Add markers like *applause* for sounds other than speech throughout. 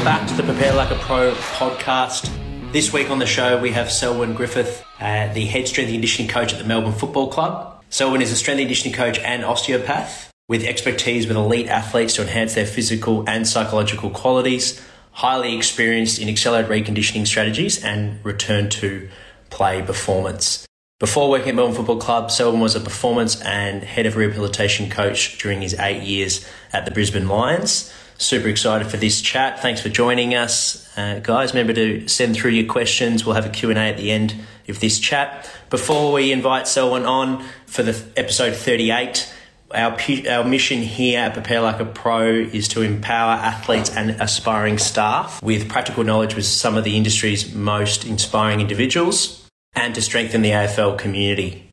welcome back to the Prepare Like a Pro podcast. This week on the show, we have Selwyn Griffith, uh, the head strength and conditioning coach at the Melbourne Football Club. Selwyn is a strength and conditioning coach and osteopath with expertise with elite athletes to enhance their physical and psychological qualities, highly experienced in accelerated reconditioning strategies and return to play performance. Before working at Melbourne Football Club, Selwyn was a performance and head of rehabilitation coach during his eight years at the Brisbane Lions. Super excited for this chat. Thanks for joining us, uh, guys. Remember to send through your questions. We'll have a Q&A at the end of this chat. Before we invite Selwyn on for the episode 38, our, our mission here at Prepare Like a Pro is to empower athletes and aspiring staff with practical knowledge with some of the industry's most inspiring individuals and to strengthen the AFL community.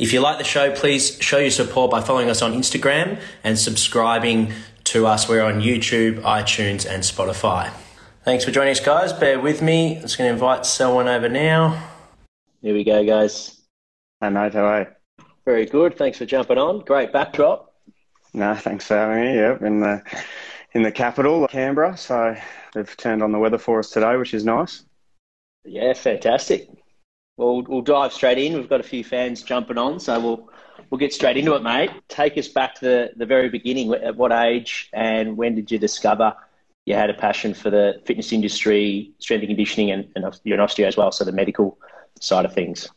If you like the show, please show your support by following us on Instagram and subscribing to us. We're on YouTube, iTunes, and Spotify. Thanks for joining us, guys. Bear with me. I'm just going to invite someone over now. Here we go, guys. Hi, mate. How are you? Very good. Thanks for jumping on. Great backdrop. No, thanks for having me. Yep, in the in the capital, Canberra. So they've turned on the weather for us today, which is nice. Yeah, fantastic. Well, we'll dive straight in. We've got a few fans jumping on, so we'll we'll get straight into it, mate. Take us back to the, the very beginning. At what age and when did you discover you had a passion for the fitness industry, strength and conditioning, and, and you're an osteo as well, so the medical side of things?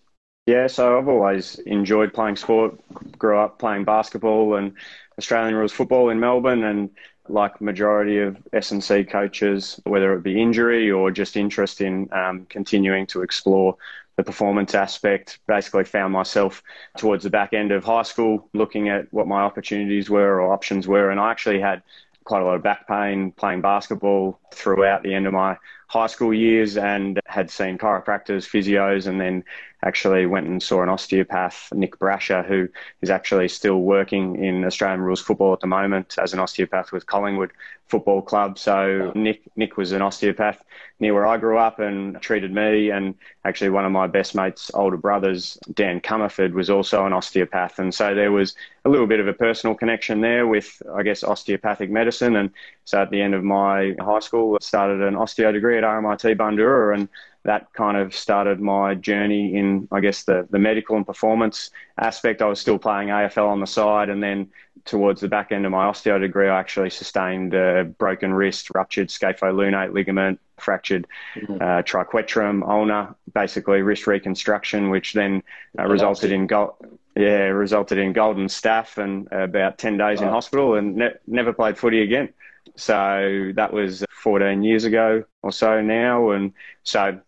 Yeah, so I've always enjoyed playing sport. Grew up playing basketball and Australian rules football in Melbourne, and like majority of S&C coaches, whether it be injury or just interest in um, continuing to explore the performance aspect. Basically, found myself towards the back end of high school looking at what my opportunities were or options were, and I actually had quite a lot of back pain playing basketball throughout the end of my high school years and had seen chiropractors, physios, and then actually went and saw an osteopath, Nick Brasher, who is actually still working in Australian rules football at the moment as an osteopath with Collingwood Football Club. So Nick Nick was an osteopath near where I grew up and treated me. And actually, one of my best mates' older brothers, Dan Comerford, was also an osteopath. And so there was a little bit of a personal connection there with, I guess, osteopathic medicine. And so at the end of my high school, I started an osteo degree at RMIT Bundoora and that kind of started my journey in, I guess, the, the medical and performance aspect. I was still playing AFL on the side, and then towards the back end of my osteo degree, I actually sustained a broken wrist, ruptured scapholunate ligament, fractured mm-hmm. uh, triquetrum ulna, basically wrist reconstruction, which then uh, resulted in gold. Yeah, resulted in golden staph and about ten days in hospital, and ne- never played footy again. So that was 14 years ago or so now, and so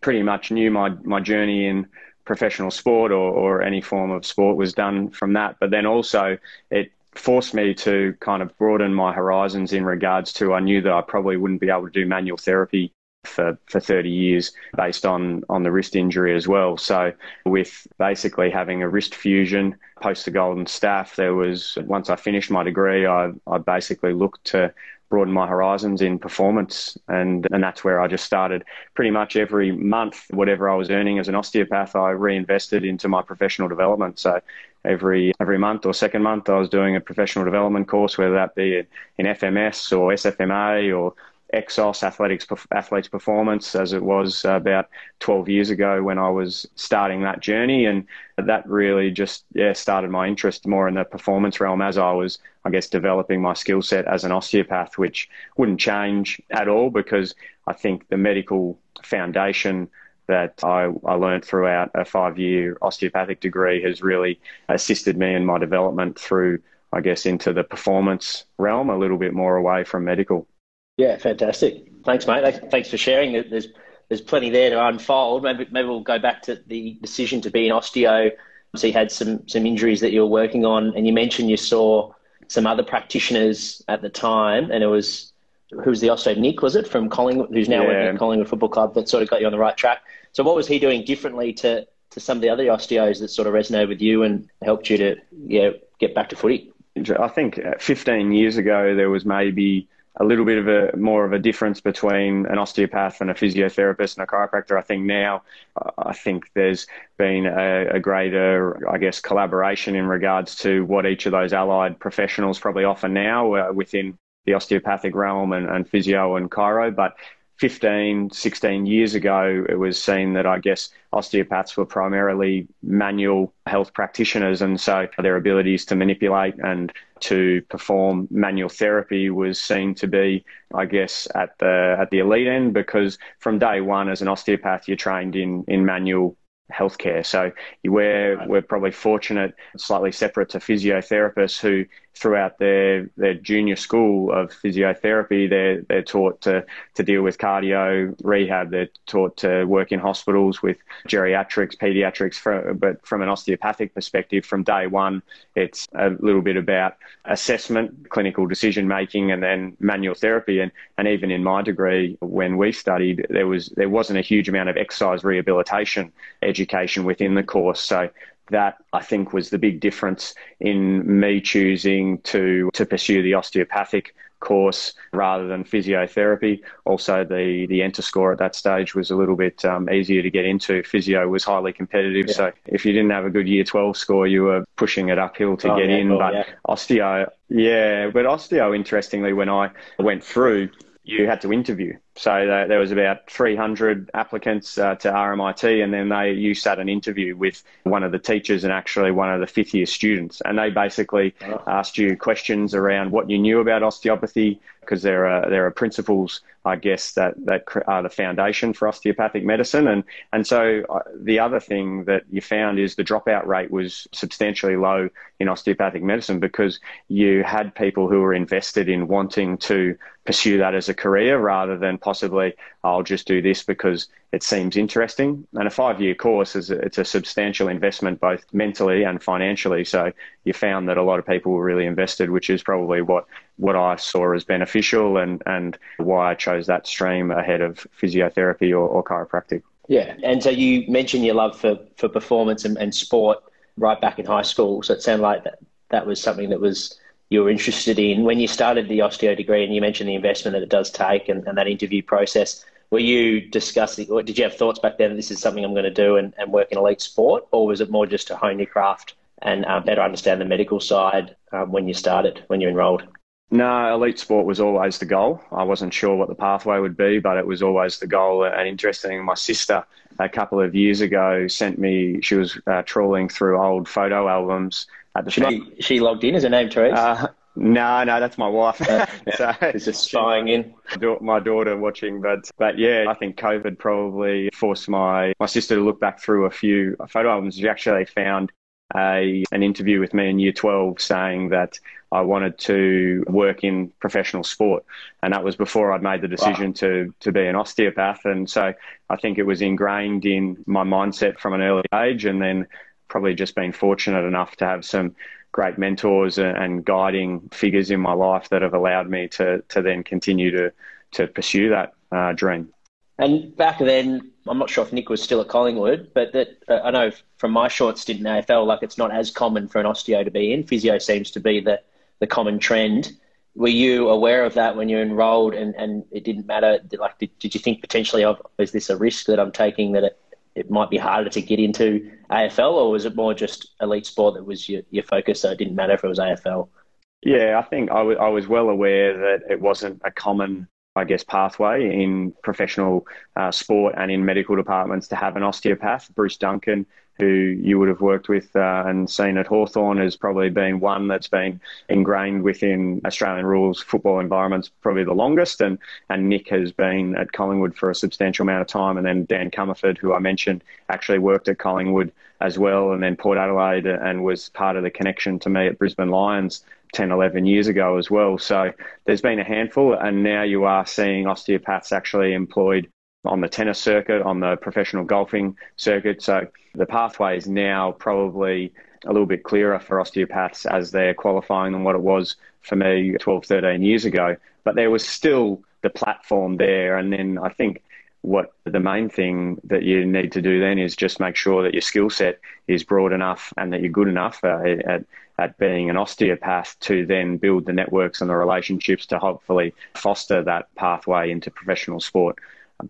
pretty much knew my, my journey in professional sport or, or any form of sport was done from that. But then also it forced me to kind of broaden my horizons in regards to I knew that I probably wouldn't be able to do manual therapy for, for 30 years based on, on the wrist injury as well. So with basically having a wrist fusion post the golden staph, there was once I finished my degree, I, I basically looked to broaden my horizons in performance. And, and that's where I just started pretty much every month, whatever I was earning as an osteopath, I reinvested into my professional development. So every, every month or second month, I was doing a professional development course, whether that be in FMS or SFMA or Exos Athletics Athletes Performance as it was about 12 years ago when I was starting that journey, and that really just yeah started my interest more in the performance realm as I was I guess developing my skill set as an osteopath, which wouldn't change at all because I think the medical foundation that I, I learned throughout a five year osteopathic degree has really assisted me in my development through, I guess, into the performance realm, a little bit more away from medical. Yeah, fantastic. Thanks, mate. Thanks for sharing. There's there's plenty there to unfold. Maybe maybe we'll go back to the decision to be an osteo. So you had some some injuries that you were working on, and you mentioned you saw some other practitioners at the time, and it was who was the osteo Nick was it from Collingwood, who's now yeah. working at Collingwood Football Club that sort of got you on the right track. So what was he doing differently to to some of the other osteos that sort of resonated with you and helped you to yeah get back to footy? I think uh, 15 years ago there was maybe a little bit of a more of a difference between an osteopath and a physiotherapist and a chiropractor. I think now, uh, I think there's been a, a, greater, I guess, collaboration in regards to what each of those allied professionals probably offer now uh, within the osteopathic realm and, and physio and chiro, but 15, 16 years ago, it was seen that I guess osteopaths were primarily manual health practitioners. And so their abilities to manipulate and to perform manual therapy was seen to be, I guess, at the, at the elite end because from day one as an osteopath, you're trained in, in manual healthcare. So we're, we're probably fortunate, slightly separate to physiotherapists who throughout their, their junior school of physiotherapy, they're, they're taught to, to deal with cardio, rehab, they're taught to work in hospitals with geriatrics, pediatrics, for, but from an osteopathic perspective, from day one, it's a little bit about assessment, clinical decision making, and then manual therapy. And, and even in my degree, when we studied, there was there wasn't a huge amount of exercise rehabilitation education within the course. So that I think was the big difference in me choosing to to pursue the osteopathic course rather than physiotherapy. Also, the the enter score at that stage was a little bit um, easier to get into. Physio was highly competitive, yeah. so if you didn't have a good year 12 score, you were pushing it uphill to oh, get yeah, in. Cool, but yeah. osteo, yeah, but osteo, interestingly, when I went through, you had to interview. So there was about 300 applicants uh, to RMIT, and then they you sat an interview with one of the teachers and actually one of the fifth year students, and they basically oh. asked you questions around what you knew about osteopathy, because there are there are principles, I guess, that that are the foundation for osteopathic medicine, and and so uh, the other thing that you found is the dropout rate was substantially low in osteopathic medicine because you had people who were invested in wanting to pursue that as a career rather than possibly I'll just do this because it seems interesting. And a five year course is a, it's a substantial investment both mentally and financially. So you found that a lot of people were really invested, which is probably what what I saw as beneficial and and why I chose that stream ahead of physiotherapy or, or chiropractic. Yeah, and so you mentioned your love for for performance and, and sport right back in high school. So it sounded like that that was something that was you were interested in when you started the osteo degree and you mentioned the investment that it does take and, and that interview process were you discussing or did you have thoughts back then that this is something i'm going to do and, and work in elite sport or was it more just to hone your craft and uh, better understand the medical side um, when you started when you enrolled no, elite sport was always the goal. I wasn't sure what the pathway would be, but it was always the goal. And interesting, my sister a couple of years ago sent me. She was uh, trawling through old photo albums at the she, she logged in as her name, Therese? Uh, no, no, that's my wife. Uh, *laughs* so *laughs* it's just spying in. My daughter watching, but but yeah, I think COVID probably forced my my sister to look back through a few photo albums. She actually found a an interview with me in Year 12 saying that I wanted to work in professional sport, and that was before I'd made the decision wow. to to be an osteopath. And so I think it was ingrained in my mindset from an early age, and then probably just been fortunate enough to have some great mentors and guiding figures in my life that have allowed me to to then continue to to pursue that uh, dream. And back then, I'm not sure if Nick was still at Collingwood, but that uh, I know from my short stint in AFL, like it's not as common for an osteo to be in. Physio seems to be the the common trend. Were you aware of that when you enrolled, and, and it didn't matter? Like, did, did you think potentially of is this a risk that I'm taking that it, it might be harder to get into AFL, or was it more just elite sport that was your, your focus, so it didn't matter if it was AFL? Yeah, I think I, w- I was well aware that it wasn't a common, I guess, pathway in professional uh, sport and in medical departments to have an osteopath. Bruce Duncan who you would have worked with uh, and seen at Hawthorn has probably been one that's been ingrained within Australian rules football environments probably the longest. And, and Nick has been at Collingwood for a substantial amount of time. And then Dan Comerford, who I mentioned, actually worked at Collingwood as well, and then Port Adelaide and was part of the connection to me at Brisbane Lions 10, 11 years ago as well. So there's been a handful, and now you are seeing osteopaths actually employed on the tennis circuit, on the professional golfing circuit. So the pathway is now probably a little bit clearer for osteopaths as they're qualifying than what it was for me 12, 13 years ago. But there was still the platform there. And then I think what the main thing that you need to do then is just make sure that your skill set is broad enough and that you're good enough uh, at, at being an osteopath to then build the networks and the relationships to hopefully foster that pathway into professional sport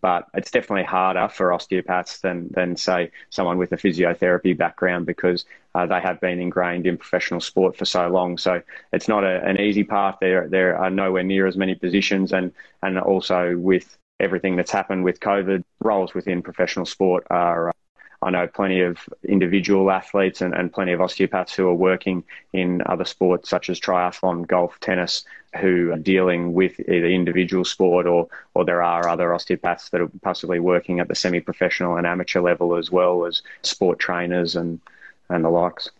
but it's definitely harder for osteopaths than, than say someone with a physiotherapy background because uh, they have been ingrained in professional sport for so long. So it's not a, an easy path. There, there are nowhere near as many positions, and and also with everything that's happened with COVID, roles within professional sport are. Uh, I know plenty of individual athletes and, and plenty of osteopaths who are working in other sports such as triathlon, golf, tennis, who are dealing with either individual sport or, or there are other osteopaths that are possibly working at the semi professional and amateur level as well as sport trainers and, and the likes.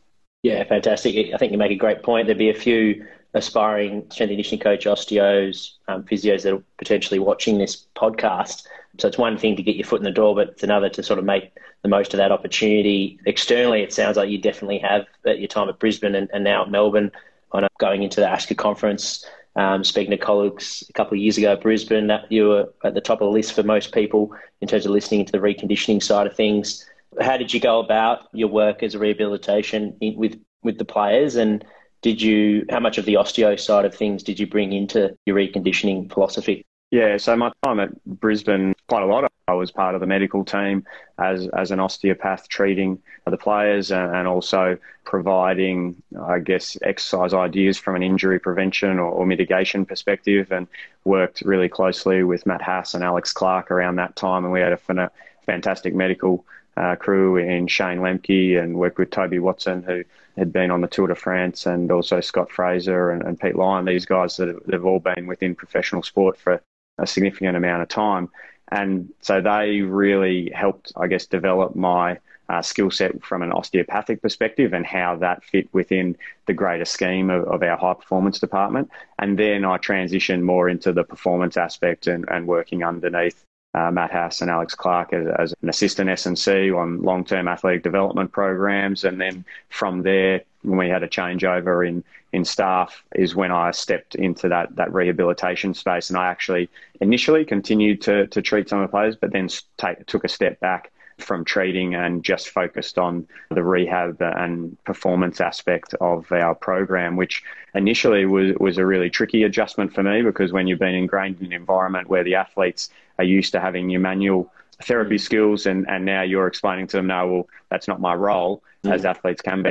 Yeah, fantastic. I think you make a great point. There'd be a few aspiring strength and conditioning coach, osteos, um, physios that are potentially watching this podcast. So it's one thing to get your foot in the door, but it's another to sort of make the most of that opportunity. Externally, it sounds like you definitely have at your time at Brisbane and, and now at Melbourne. I know going into the ASCA conference, um, speaking to colleagues a couple of years ago at Brisbane, you were at the top of the list for most people in terms of listening to the reconditioning side of things. How did you go about your work as a rehabilitation in, with with the players, and did you how much of the osteo side of things did you bring into your reconditioning philosophy? Yeah, so my time at Brisbane, quite a lot. I was part of the medical team as, as an osteopath treating the players and, and also providing, I guess, exercise ideas from an injury prevention or, or, mitigation perspective and worked really closely with Matt Haas and Alex Clark around that time. And we had a fantastic medical uh, crew in Shane Lemke and worked with Toby Watson, who had been on the Tour de France, and also Scott Fraser and, and Pete Lyon. These guys that have, have all been within professional sport for a significant amount of time. And so they really helped, I guess, develop my uh, skill set from an osteopathic perspective and how that fit within the greater scheme of, of, our high performance department. And then I transitioned more into the performance aspect and, and working underneath uh, Matt Haas and Alex Clark as, as an assistant S&C on long-term athletic development programs. And then from there, when we had a changeover in, in staff is when I stepped into that, that rehabilitation space. And I actually initially continued to, to treat some of the players, but then take, took a step back from treating and just focused on the rehab and performance aspect of our program, which initially was, was a really tricky adjustment for me because when you've been ingrained in an environment where the athletes are used to having your manual therapy skills and, and now you're explaining to them, no, well, that's not my role, mm. as athletes can be.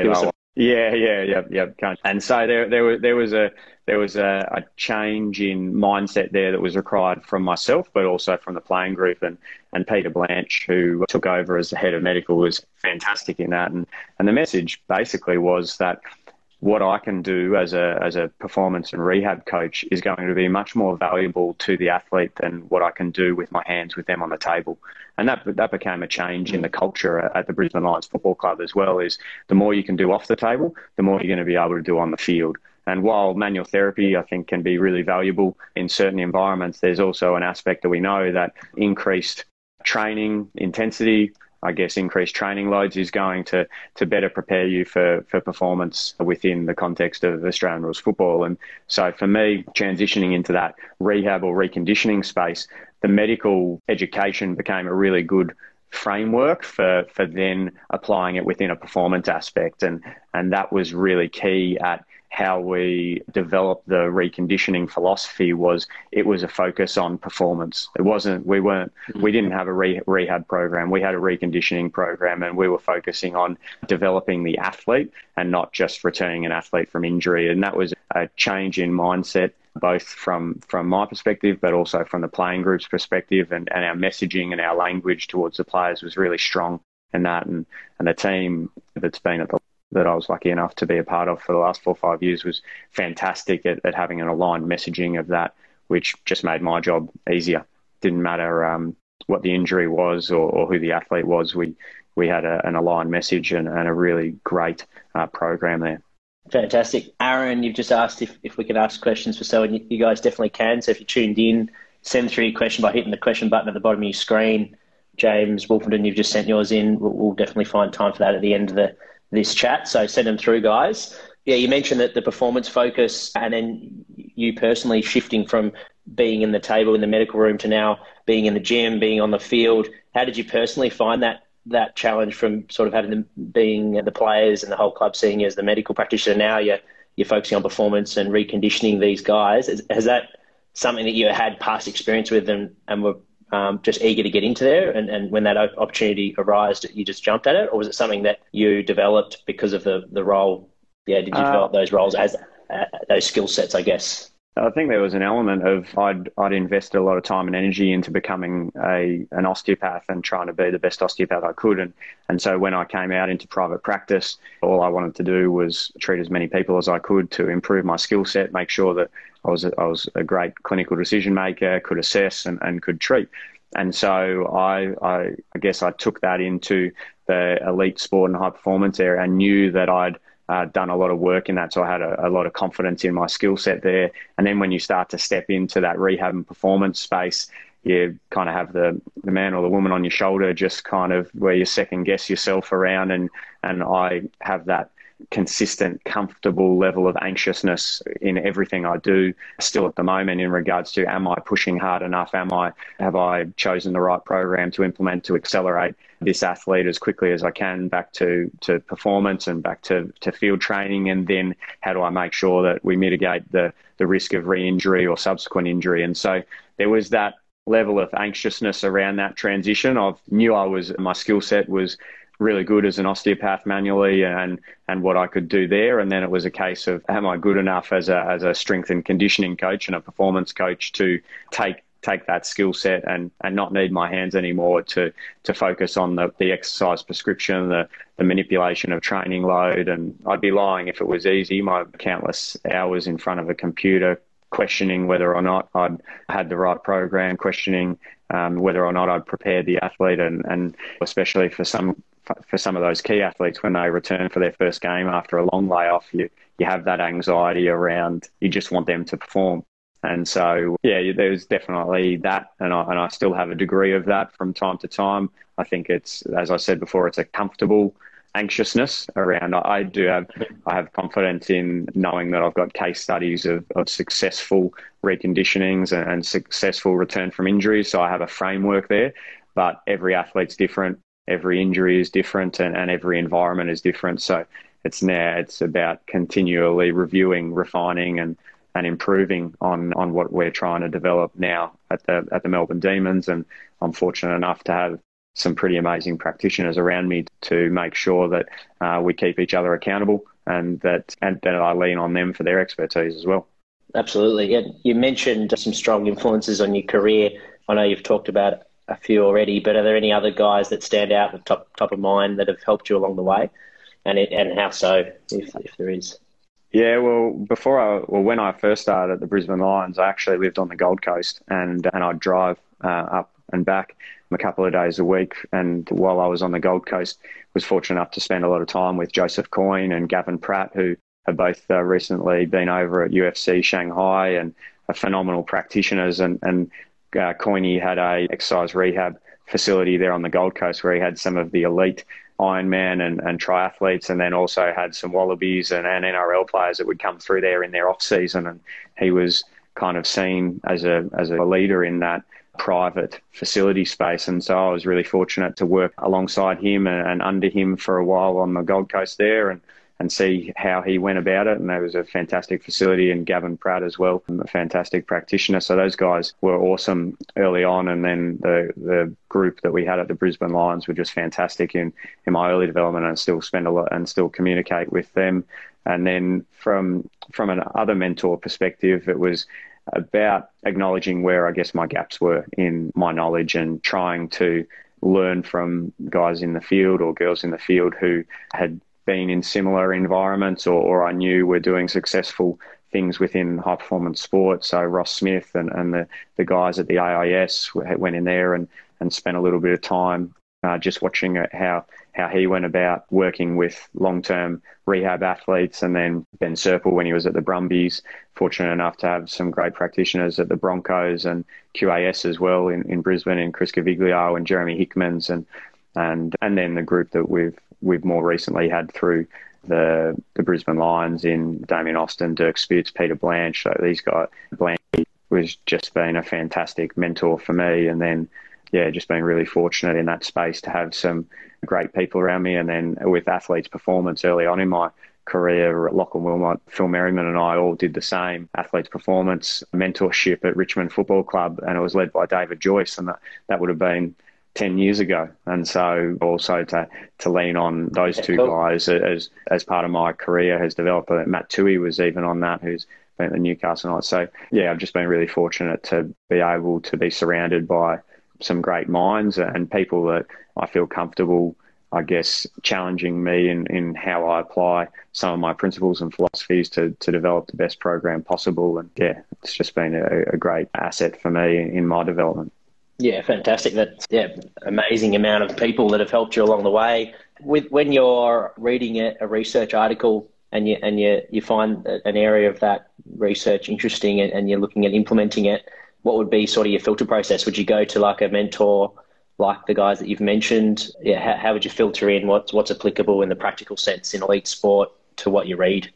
Yeah, yeah, yeah, yeah. And so there, there was there was a there was a, a, change in mindset there that was required from myself, but also from the playing group. And and Peter Blanch, who took over as the head of medical, was fantastic in that. And and the message basically was that what I can do as a as a performance and rehab coach is going to be much more valuable to the athlete than what I can do with my hands with them on the table. And that that became a change in the culture at the Brisbane Lions Football Club as well. Is the more you can do off the table, the more you're going to be able to do on the field. And while manual therapy, I think, can be really valuable in certain environments, there's also an aspect that we know that increased training intensity I guess increased training loads is going to to better prepare you for for performance within the context of Australian rules football. And so for me, transitioning into that rehab or reconditioning space, the medical education became a really good framework for for then applying it within a performance aspect and and that was really key at how we developed the reconditioning philosophy was it was a focus on performance. It wasn't, we weren't, we mm-hmm. didn't have a re- rehab program. We had a reconditioning program and we were focusing on developing the athlete and not just returning an athlete from injury. And that was a change in mindset both from from my perspective, but also from the playing group's perspective, and, and our messaging and our language towards the players was really strong in that, and and the team that's been at the that I was lucky enough to be a part of for the last four or five years was fantastic at, at having an aligned messaging of that, which just made my job easier. Didn't matter um, what the injury was or, or, who the athlete was. We we had a, an aligned message and, and a really great uh, program there. Fantastic. Aaron, you've just asked if, if we could ask questions for so, and you, guys definitely can. So if you tuned in, send through your question by hitting the question button at the bottom of your screen. James Wolfenden, you've just sent yours in. We'll, we'll definitely find time for that at the end of the this chat. So send them through, guys. Yeah, you mentioned that the performance focus, and then you personally shifting from being in the table in the medical room to now being in the gym, being on the field. How did you personally find that that challenge from sort of having them being the players and the whole club seeing you as the medical practitioner? Now you're you're focusing on performance and reconditioning these guys. Has, has that something that you had past experience with and, and were um, just eager to get into there, and, and when that opportunity arose, you just jumped at it, or was it something that you developed because of the, the role? Yeah, did you uh, develop those roles as uh, those skill sets? I guess. I think there was an element of I'd I'd invested a lot of time and energy into becoming a an osteopath and trying to be the best osteopath I could and and so when I came out into private practice all I wanted to do was treat as many people as I could to improve my skill set make sure that I was a, I was a great clinical decision maker could assess and, and could treat and so I, I I guess I took that into the elite sport and high performance area and knew that I'd uh, done a lot of work in that, so I had a, a lot of confidence in my skill set there. And then when you start to step into that rehab and performance space, you kind of have the, the man or the woman on your shoulder, just kind of where you second guess yourself around. And, and I have that consistent, comfortable level of anxiousness in everything I do still at the moment in regards to am I pushing hard enough? Am I have I chosen the right program to implement to accelerate this athlete as quickly as I can back to, to performance and back to, to field training? And then how do I make sure that we mitigate the, the risk of re injury or subsequent injury? And so there was that level of anxiousness around that transition. I knew I was my skill set was really good as an osteopath manually and and what I could do there. And then it was a case of am I good enough as a as a strength and conditioning coach and a performance coach to take take that skill set and, and not need my hands anymore to to focus on the, the exercise prescription, the, the manipulation of training load. And I'd be lying if it was easy. My countless hours in front of a computer questioning whether or not I'd had the right program, questioning um, whether or not I'd prepared the athlete, and, and especially for some for some of those key athletes when they return for their first game after a long layoff, you you have that anxiety around. You just want them to perform, and so yeah, there's definitely that, and I and I still have a degree of that from time to time. I think it's as I said before, it's a comfortable anxiousness around. I do have I have confidence in knowing that I've got case studies of, of successful reconditionings and, and successful return from injuries. So I have a framework there. But every athlete's different every injury is different and, and every environment is different. So it's now it's about continually reviewing, refining, and and improving on on what we're trying to develop now at the at the Melbourne Demons. And I'm fortunate enough to have some pretty amazing practitioners around me to make sure that uh, we keep each other accountable and that and that I lean on them for their expertise as well. Absolutely. Yeah, you mentioned some strong influences on your career. I know you've talked about a few already, but are there any other guys that stand out at top top of mind that have helped you along the way, and it, and how so, if if there is? Yeah, well, before I well when I first started at the Brisbane Lions, I actually lived on the Gold Coast, and and I'd drive uh, up and back a couple of days a week. And while I was on the Gold Coast, was fortunate enough to spend a lot of time with Joseph Coyne and Gavin Pratt, who have both uh, recently been over at UFC Shanghai and are phenomenal practitioners. And and uh, Coyne had a exercise rehab facility there on the Gold Coast where he had some of the elite Ironman and, and triathletes, and then also had some Wallabies and, and NRL players that would come through there in their off season. And he was kind of seen as a as a leader in that private facility space. And so I was really fortunate to work alongside him and, and under him for a while on the Gold Coast there. And and see how he went about it. And that was a fantastic facility, and Gavin Pratt as well, a fantastic practitioner. So those guys were awesome early on, and then the the group that we had at the Brisbane Lions were just fantastic in in my early development, and still spend a lot and still communicate with them. And then from from an other mentor perspective, it was about acknowledging where I guess my gaps were in my knowledge and trying to learn from guys in the field or girls in the field who had been in similar environments or, or I knew were doing successful things within high performance sports. So Ross Smith and, and the, the guys at the AIS went in there and, and spent a little bit of time uh, just watching how how he went about working with long term rehab athletes, and then Ben Serpell when he was at the Brumbies. Fortunate enough to have some great practitioners at the Broncos and QAS as well in, in Brisbane, and Chris Caviglio and Jeremy Hickmans, and and and then the group that we've we've more recently had through the the Brisbane Lions in Damien Austin, Dirk Spitz, Peter Blanch. So these guys, Blanch was just been a fantastic mentor for me, and then yeah, just been really fortunate in that space to have some great people around me. And then with athletes' performance early on in my career, at Lachlan Wilmot, Phil Merriman, and I all did the same athletes performance mentorship at Richmond Football Club, and it was led by David Joyce, and that, that would have been 10 years ago. And so also to, to lean on those two cool. guys as, as part of my career has developed. Matt Tui was even on that, who's been at the Newcastle Knights. So, yeah, I've just been really fortunate to be able to be surrounded by some great minds and people that I feel comfortable, I guess, challenging me in, in how I apply some of my principles and philosophies to, to develop the best program possible. And yeah, it's just been a, a great asset for me in my development. Yeah, fantastic. That's yeah, amazing amount of people that have helped you along the way. With when you're reading a, a research article and you and you you find an area of that research interesting and, and you're looking at implementing it, what would be sort of your filter process? Would you go to like a mentor like the guys that you've mentioned? Yeah, how, how would you filter in what's what's applicable in the practical sense in elite sport to what you read?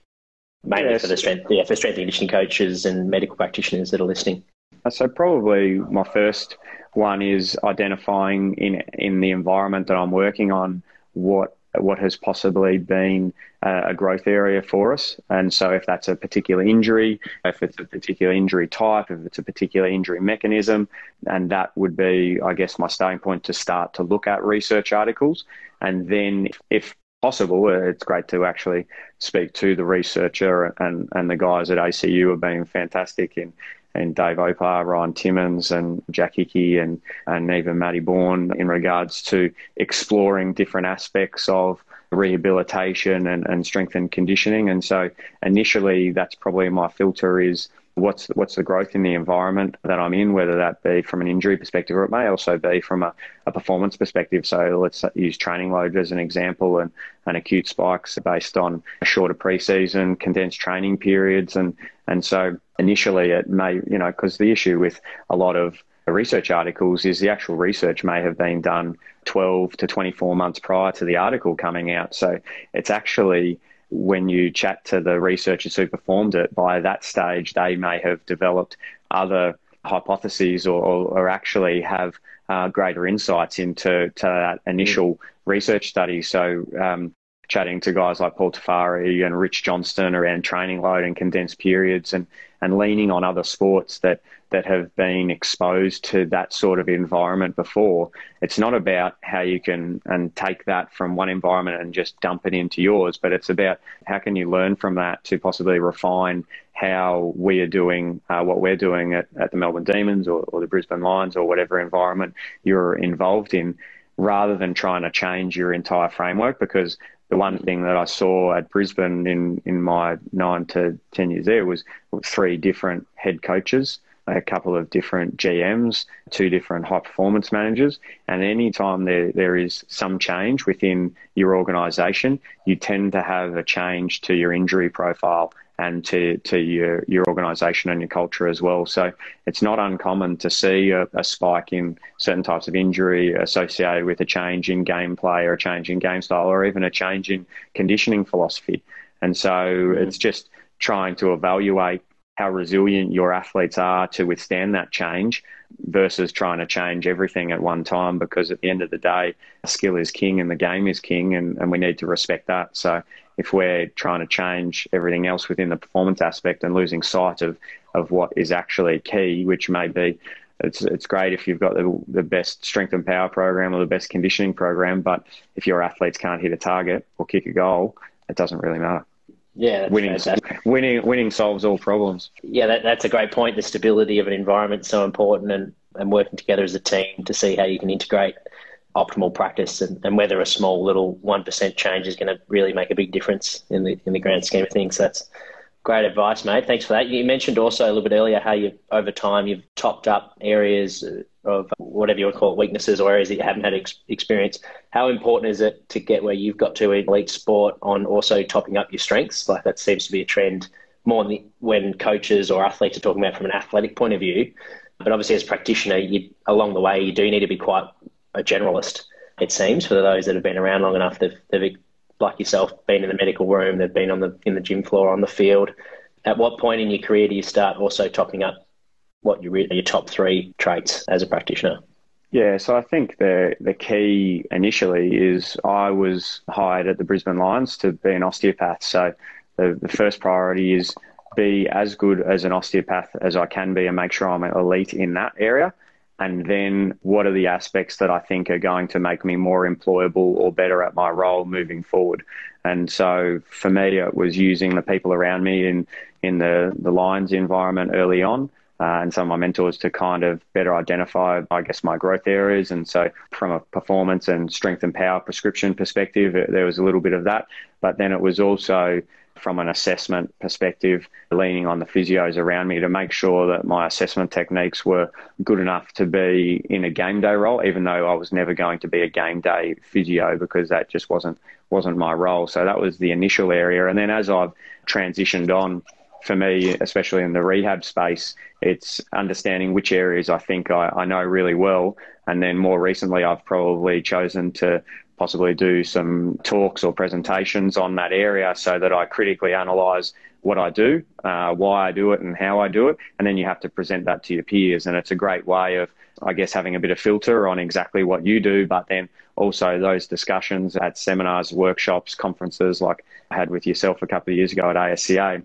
Mainly yes. for the strength, yeah, for strength and conditioning coaches and medical practitioners that are listening. Uh, so probably my first one is identifying in in the environment that I'm working on what what has possibly been uh, a growth area for us. And so, if that's a particular injury, if it's a particular injury type, if it's a particular injury mechanism, and that would be, I guess, my starting point to start to look at research articles. And then, if possible, uh, it's great to actually speak to the researcher and, and the guys at ACU have been fantastic in and Dave Opar, Ryan Timmins, and Jack Hickey, and, and even Matty Bourne in regards to exploring different aspects of rehabilitation and, and strength and conditioning. And so initially, that's probably my filter is what's what's the growth in the environment that I'm in, whether that be from an injury perspective or it may also be from a, a performance perspective. So let's use training load as an example and, and acute spikes based on a shorter preseason, condensed training periods. And, and so initially it may, you know, because the issue with a lot of research articles is the actual research may have been done 12 to 24 months prior to the article coming out. So it's actually when you chat to the researchers who performed it, by that stage, they may have developed other hypotheses or, or actually have uh, greater insights into to that initial mm. research study. So, um, chatting to guys like Paul Tafari and Rich Johnston around training load and condensed periods and, and leaning on other sports that that have been exposed to that sort of environment before. It's not about how you can and take that from one environment and just dump it into yours, but it's about how can you learn from that to possibly refine how we are doing uh, what we're doing at, at the Melbourne Demons or, or the Brisbane Lions or whatever environment you're involved in, rather than trying to change your entire framework because the one thing that I saw at Brisbane in, in my nine to 10 years there was three different head coaches a couple of different GMs, two different high performance managers. And anytime there, there is some change within your organization, you tend to have a change to your injury profile and to, to your, your organization and your culture as well. So it's not uncommon to see a, a, spike in certain types of injury associated with a change in gameplay or a change in game style or even a change in conditioning philosophy. And so mm-hmm. it's just trying to evaluate how resilient your athletes are to withstand that change versus trying to change everything at one time because at the end of the day, skill is king and the game is king and, and we need to respect that. So if we're trying to change everything else within the performance aspect and losing sight of, of what is actually key, which may be it's it's great if you've got the, the best strength and power program or the best conditioning program, but if your athletes can't hit a target or kick a goal, it doesn't really matter. Yeah, winning, winning, winning solves all problems. Yeah, that, that's a great point. The stability of an environment is so important, and, and working together as a team to see how you can integrate optimal practice, and, and whether a small little one percent change is going to really make a big difference in the in the grand scheme of things. So that's great advice, mate. Thanks for that. You mentioned also a little bit earlier how you over time you've topped up areas uh, of whatever you would call it, weaknesses or areas that you haven't had ex- experience. How important is it to get where you've got to in elite sport on also topping up your strengths? Like that seems to be a trend more the, when coaches or athletes are talking about from an athletic point of view. But obviously, as a practitioner, you, along the way, you do need to be quite a generalist. It seems for those that have been around long enough, they've, they've like yourself been in the medical room, they've been on the in the gym floor, on the field. At what point in your career do you start also topping up what your your top three traits as a practitioner? Yeah, so I think the the key initially is I was hired at the Brisbane Lions to be an osteopath. So the, the first priority is be as good as an osteopath as I can be and make sure I'm elite in that area. And then what are the aspects that I think are going to make me more employable or better at my role moving forward? And so for me, it was using the people around me in, in the, the Lions environment early on uh, and some of my mentors to kind of better identify, I guess, my growth areas. And so, from a performance and strength and power prescription perspective, there was a little bit of that. But then it was also from an assessment perspective, leaning on the physios around me to make sure that my assessment techniques were good enough to be in a game day role, even though I was never going to be a game day physio because that just wasn't wasn't my role. So that was the initial area. And then as I've transitioned on, for me, especially in the rehab space, it's understanding which areas I think I, I, know really well. And then more recently, I've probably chosen to possibly do some talks or presentations on that area so that I critically analyze what I do, uh, why I do it, and how I do it. And then you have to present that to your peers. And it's a great way of, I guess, having a bit of filter on exactly what you do, but then also those discussions at seminars, workshops, conferences like I had with yourself a couple of years ago at ASCA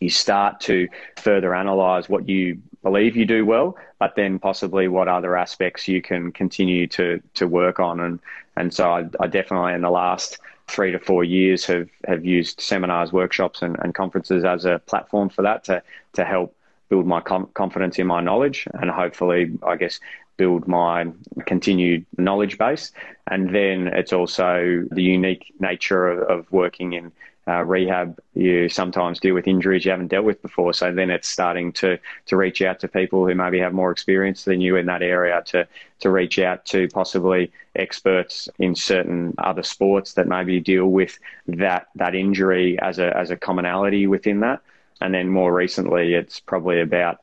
you start to further analyze what you believe you do well, but then possibly what other aspects you can continue to to work on. And and so I, I definitely in the last three to four years have have used seminars, workshops, and, and conferences as a platform for that to to help build my com- confidence in my knowledge and hopefully, I guess, build my continued knowledge base. And then it's also the unique nature of, of working in uh, rehab, you sometimes deal with injuries you haven't dealt with before. So then it's starting to to reach out to people who maybe have more experience than you in that area to to reach out to possibly experts in certain other sports that maybe deal with that that injury as a as a commonality within that. And then more recently, it's probably about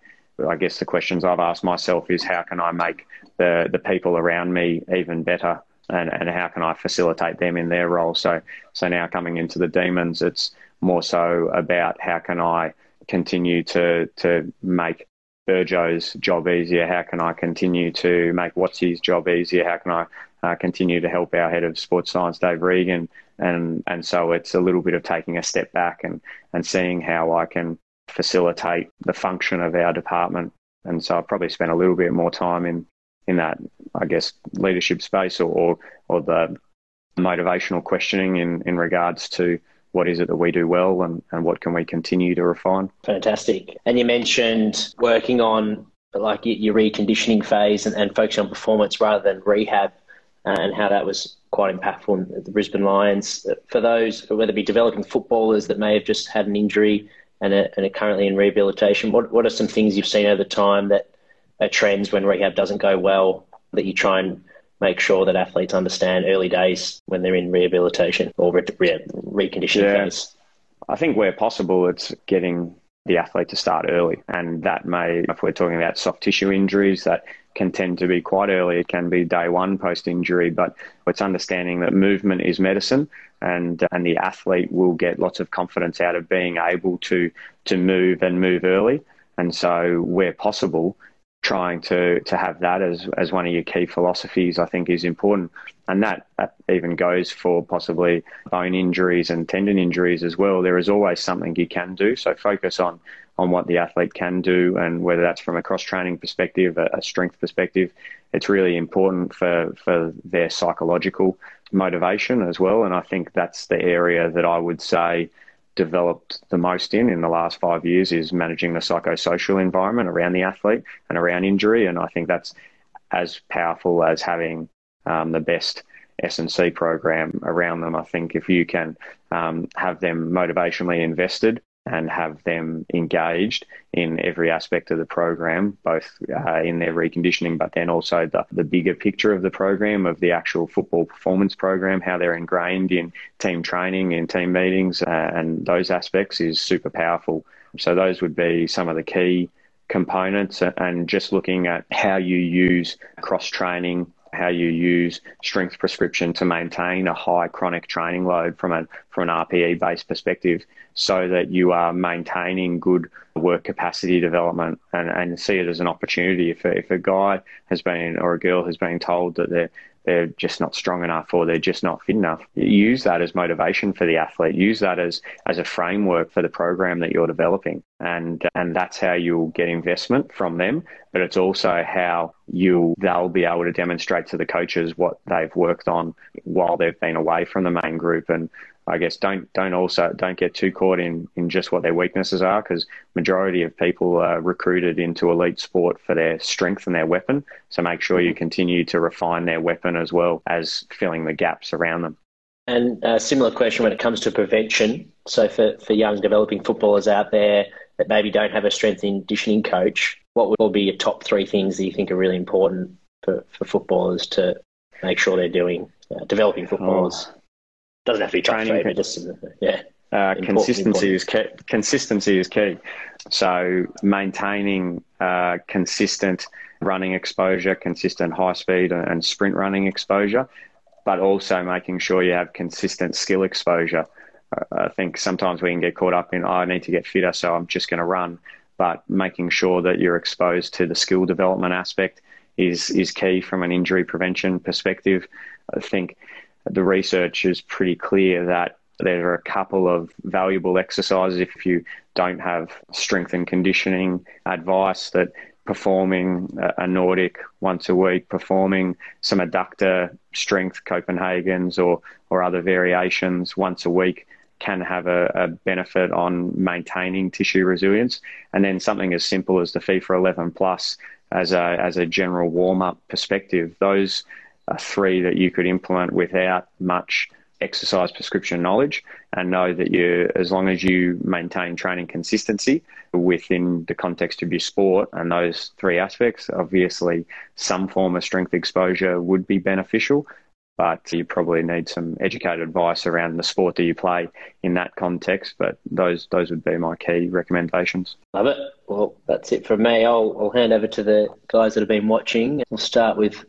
I guess the questions I've asked myself is how can I make the the people around me even better and, and how can I facilitate them in their role. So, so now coming into the demons, it's more so about how can I continue to to make Burgo's job easier? How can I continue to make Watsy's job easier? How can I uh, continue to help our head of sports science, Dave Regan? And and so it's a little bit of taking a step back and and seeing how I can facilitate the function of our department. And so I've probably spent a little bit more time in in that, I guess, leadership space or, or, or the motivational questioning in, in regards to what is it that we do well and, and what can we continue to refine. Fantastic. And you mentioned working on like your reconditioning phase and, and focusing on performance rather than rehab uh, and how that was quite impactful at the Brisbane Lions. For those, whether it be developing footballers that may have just had an injury and are, and are currently in rehabilitation, what, what are some things you've seen over time that trends when rehab doesn't go well that you try and make sure that athletes understand early days when they're in rehabilitation or re- re- reconditioning yeah. phase? I think where possible, it's getting the athlete to start early. And that may, if we're talking about soft tissue injuries, that can tend to be quite early. It can be day one post injury, but it's understanding that movement is medicine and and the athlete will get lots of confidence out of being able to to move and move early. And so where possible, trying to to have that as as one of your key philosophies, I think, is important, and that, even goes for possibly bone injuries and tendon injuries as well. There is always something you can do, so focus on on what the athlete can do, and whether that's from a cross training perspective, a, a strength perspective, it's really important for for their psychological motivation as well. And I think that's the area that I would say developed the most in in the last five years is managing the psychosocial environment around the athlete and around injury. And I think that's as powerful as having um, the best S&C program around them. I think if you can um, have them motivationally invested and have them engaged in every aspect of the program, both uh, in their reconditioning, but then also the, the bigger picture of the program, of the actual football performance program, how they're ingrained in team training, in team meetings, uh, and those aspects is super powerful. So, those would be some of the key components, and just looking at how you use cross training how you use strength prescription to maintain a high chronic training load from a from an RPE based perspective so that you are maintaining good work capacity development and, and see it as an opportunity. If if a guy has been or a girl has been told that they're they're just not strong enough or they're just not fit enough. Use that as motivation for the athlete. Use that as as a framework for the program that you're developing, and and that's how you'll get investment from them. But it's also how you they'll be able to demonstrate to the coaches what they've worked on while they've been away from the main group and I guess don't don't also don't get too caught in in just what their weaknesses are because majority of people are recruited into elite sport for their strength and their weapon. So make sure you continue to refine their weapon as well as filling the gaps around them. And a similar question when it comes to prevention. So for for young developing footballers out there that maybe don't have a strength and conditioning coach, what would all be your top three things that you think are really important for, for footballers to make sure they're doing uh, developing footballers? Oh doesn't have to be training. But just yeah. Uh, consistency is key. Consistency is key. So maintaining uh, consistent running exposure, consistent high speed and sprint running exposure, but also making sure you have consistent skill exposure. Uh, I think sometimes we can get caught up in, oh, I need to get fitter, so I'm just going to run. But making sure that you're exposed to the skill development aspect is is key from an injury prevention perspective. I think the research is pretty clear that there are a couple of valuable exercises if you don't have strength and conditioning advice that performing a Nordic once a week, performing some adductor strength Copenhagen's or, or other variations once a week can have a, a, benefit on maintaining tissue resilience. And then something as simple as the FIFA 11 Plus as a, as a general warm up perspective. Those three that you could implement without much exercise prescription knowledge and know that you as long as you maintain training consistency within the context of your sport and those three aspects obviously some form of strength exposure would be beneficial but you probably need some educated advice around the sport that you play in that context but those those would be my key recommendations. Love it. Well that's it from me. I'll, I'll hand over to the guys that have been watching. We'll start with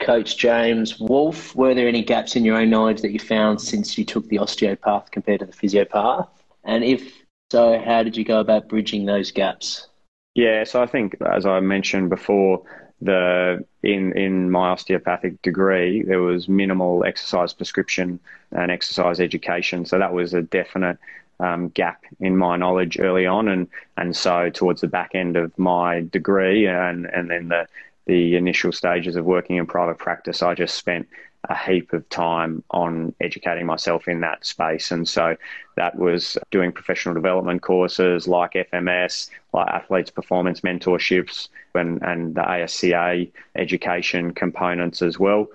Coach James Wolf, were there any gaps in your own knowledge that you found since you took the osteopath compared to the physiopath? And if so, how did you go about bridging those gaps? Yeah, so I think as I mentioned before, the in in my osteopathic degree there was minimal exercise prescription and exercise education, so that was a definite um, gap in my knowledge early on, and and so towards the back end of my degree and and then the the initial stages of working in private practice, I just spent a heap of time on educating myself in that space. And so that was doing professional development courses like FMS, like athletes performance mentorships, and, and the ASCA education components as well.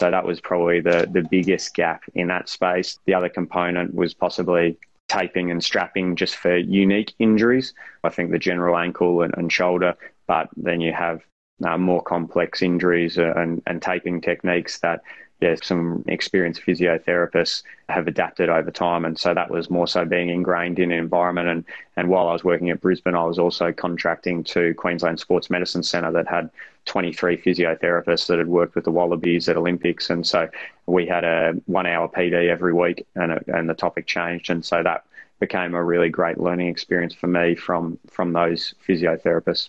So that was probably the, the biggest gap in that space. The other component was possibly taping and strapping just for unique injuries. I think the general ankle and, and shoulder, but then you have uh, more complex injuries and, and taping techniques that yeah, some experienced physiotherapists have adapted over time. And so that was more so being ingrained in an environment. And, and while I was working at Brisbane, I was also contracting to Queensland Sports Medicine Centre that had 23 physiotherapists that had worked with the Wallabies at Olympics. And so we had a one hour PD every week and, and the topic changed. And so that became a really great learning experience for me from, from those physiotherapists.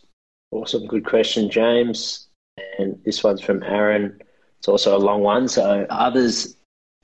Awesome. Good question, James. And this one's from Aaron. It's also a long one. So, others,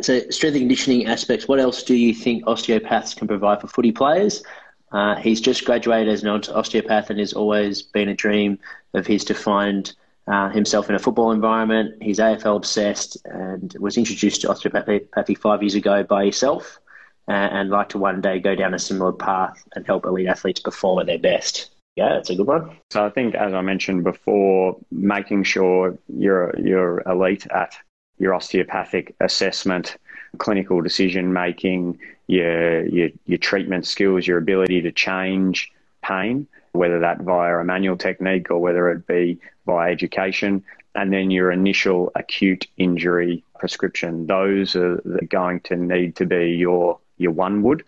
so strength and conditioning aspects, what else do you think osteopaths can provide for footy players? Uh, he's just graduated as an osteopath and has always been a dream of his to find uh, himself in a football environment. He's AFL obsessed and was introduced to osteopathy five years ago by yourself uh, and like to one day go down a similar path and help elite athletes perform at their best. Yeah, it's a good one. So I think, as I mentioned before, making sure you're you're elite at your osteopathic assessment, clinical decision making, your, your your treatment skills, your ability to change pain, whether that via a manual technique or whether it be via education, and then your initial acute injury prescription. Those are going to need to be your your one wood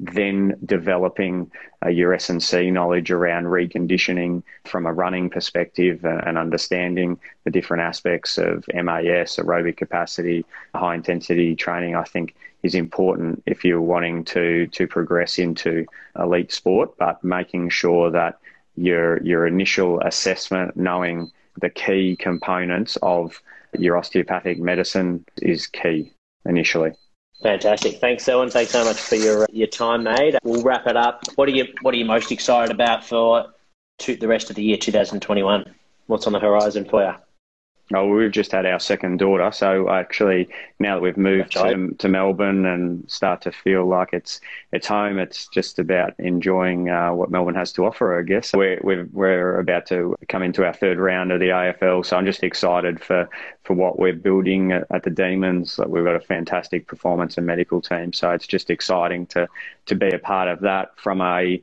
then developing uh, your S&C knowledge around reconditioning from a running perspective and, and understanding the different aspects of MAS, aerobic capacity, high intensity training, I think is important if you're wanting to to progress into elite sport, but making sure that your your initial assessment, knowing the key components of your osteopathic medicine is key initially. Fantastic. Thanks, Selwyn. Thanks so much for your uh, your time, mate. We'll wrap it up. What are you What are you most excited about for to, the rest of the year, 2021? What's on the horizon for you? Oh, we've just had our second daughter, so actually now that we've moved to, to, Melbourne and start to feel like it's it's home, it's just about enjoying uh, what Melbourne has to offer. I guess we're, we're we're about to come into our third round of the AFL, so I'm just excited for for what we're building at, at the Demons. We've got a fantastic performance and medical team, so it's just exciting to to be a part of that from a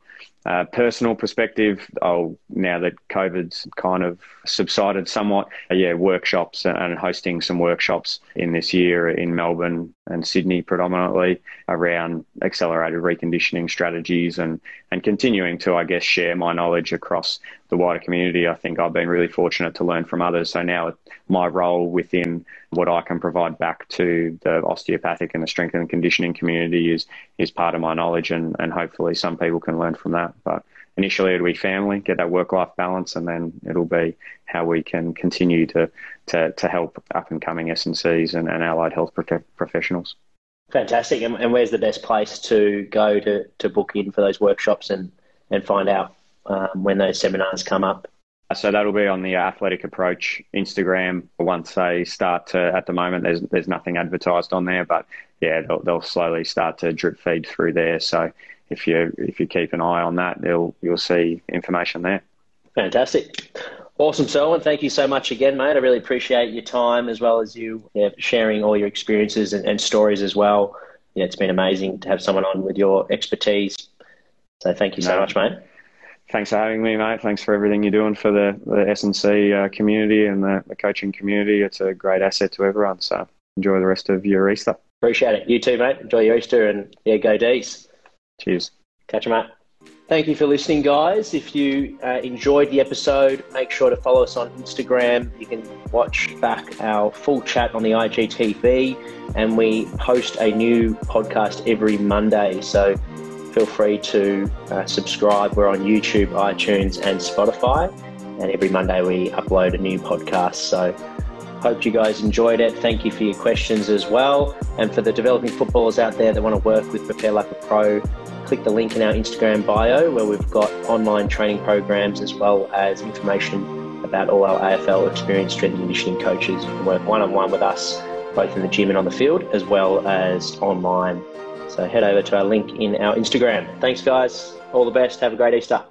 uh, personal perspective, oh, now that COVID's kind of subsided somewhat, uh, yeah, workshops and hosting some workshops in this year in Melbourne and Sydney predominantly around accelerated reconditioning strategies and, and continuing to, I guess, share my knowledge across the wider community. I think I've been really fortunate to learn from others. So now my role within what I can provide back to the osteopathic and the strength and conditioning community is is part of my knowledge and, and hopefully some people can learn from that. But initially it'll be family, get that work life balance and then it'll be how we can continue to to, to help up and coming S&Cs and, and allied health prof- professionals. Fantastic. And, and, where's the best place to go to, to book in for those workshops and, and find out um, when those seminars come up? So that'll be on the Athletic Approach Instagram. Once they start to, at the moment, there's there's nothing advertised on there, but yeah, they'll, they'll slowly start to drip feed through there. So if you if you keep an eye on that, they'll you'll see information there. Fantastic. Awesome, Selwyn. Thank you so much again, mate. I really appreciate your time as well as you yeah, sharing all your experiences and, and stories as well. Yeah, it's been amazing to have someone on with your expertise. So thank you so no. much, mate. Thanks for having me, mate. Thanks for everything you're doing for the, the S&C uh, community and the, the coaching community. It's a great asset to everyone. So enjoy the rest of your Easter. Appreciate it. You too, mate. Enjoy your Easter and yeah, go D's. Cheers. Catch you, mate. Thank you for listening, guys. If you uh, enjoyed the episode, make sure to follow us on Instagram. You can watch back our full chat on the IGTV, and we post a new podcast every Monday. So feel free to uh, subscribe. We're on YouTube, iTunes, and Spotify. And every Monday we upload a new podcast. So hope you guys enjoyed it. Thank you for your questions as well. And for the developing footballers out there that want to work with Prepare Like a Pro, click the link in our Instagram bio where we've got online training programs as well as information about all our AFL experienced strength and conditioning coaches who can work one on one with us, both in the gym and on the field, as well as online. So head over to our link in our Instagram. Thanks, guys. All the best. Have a great Easter.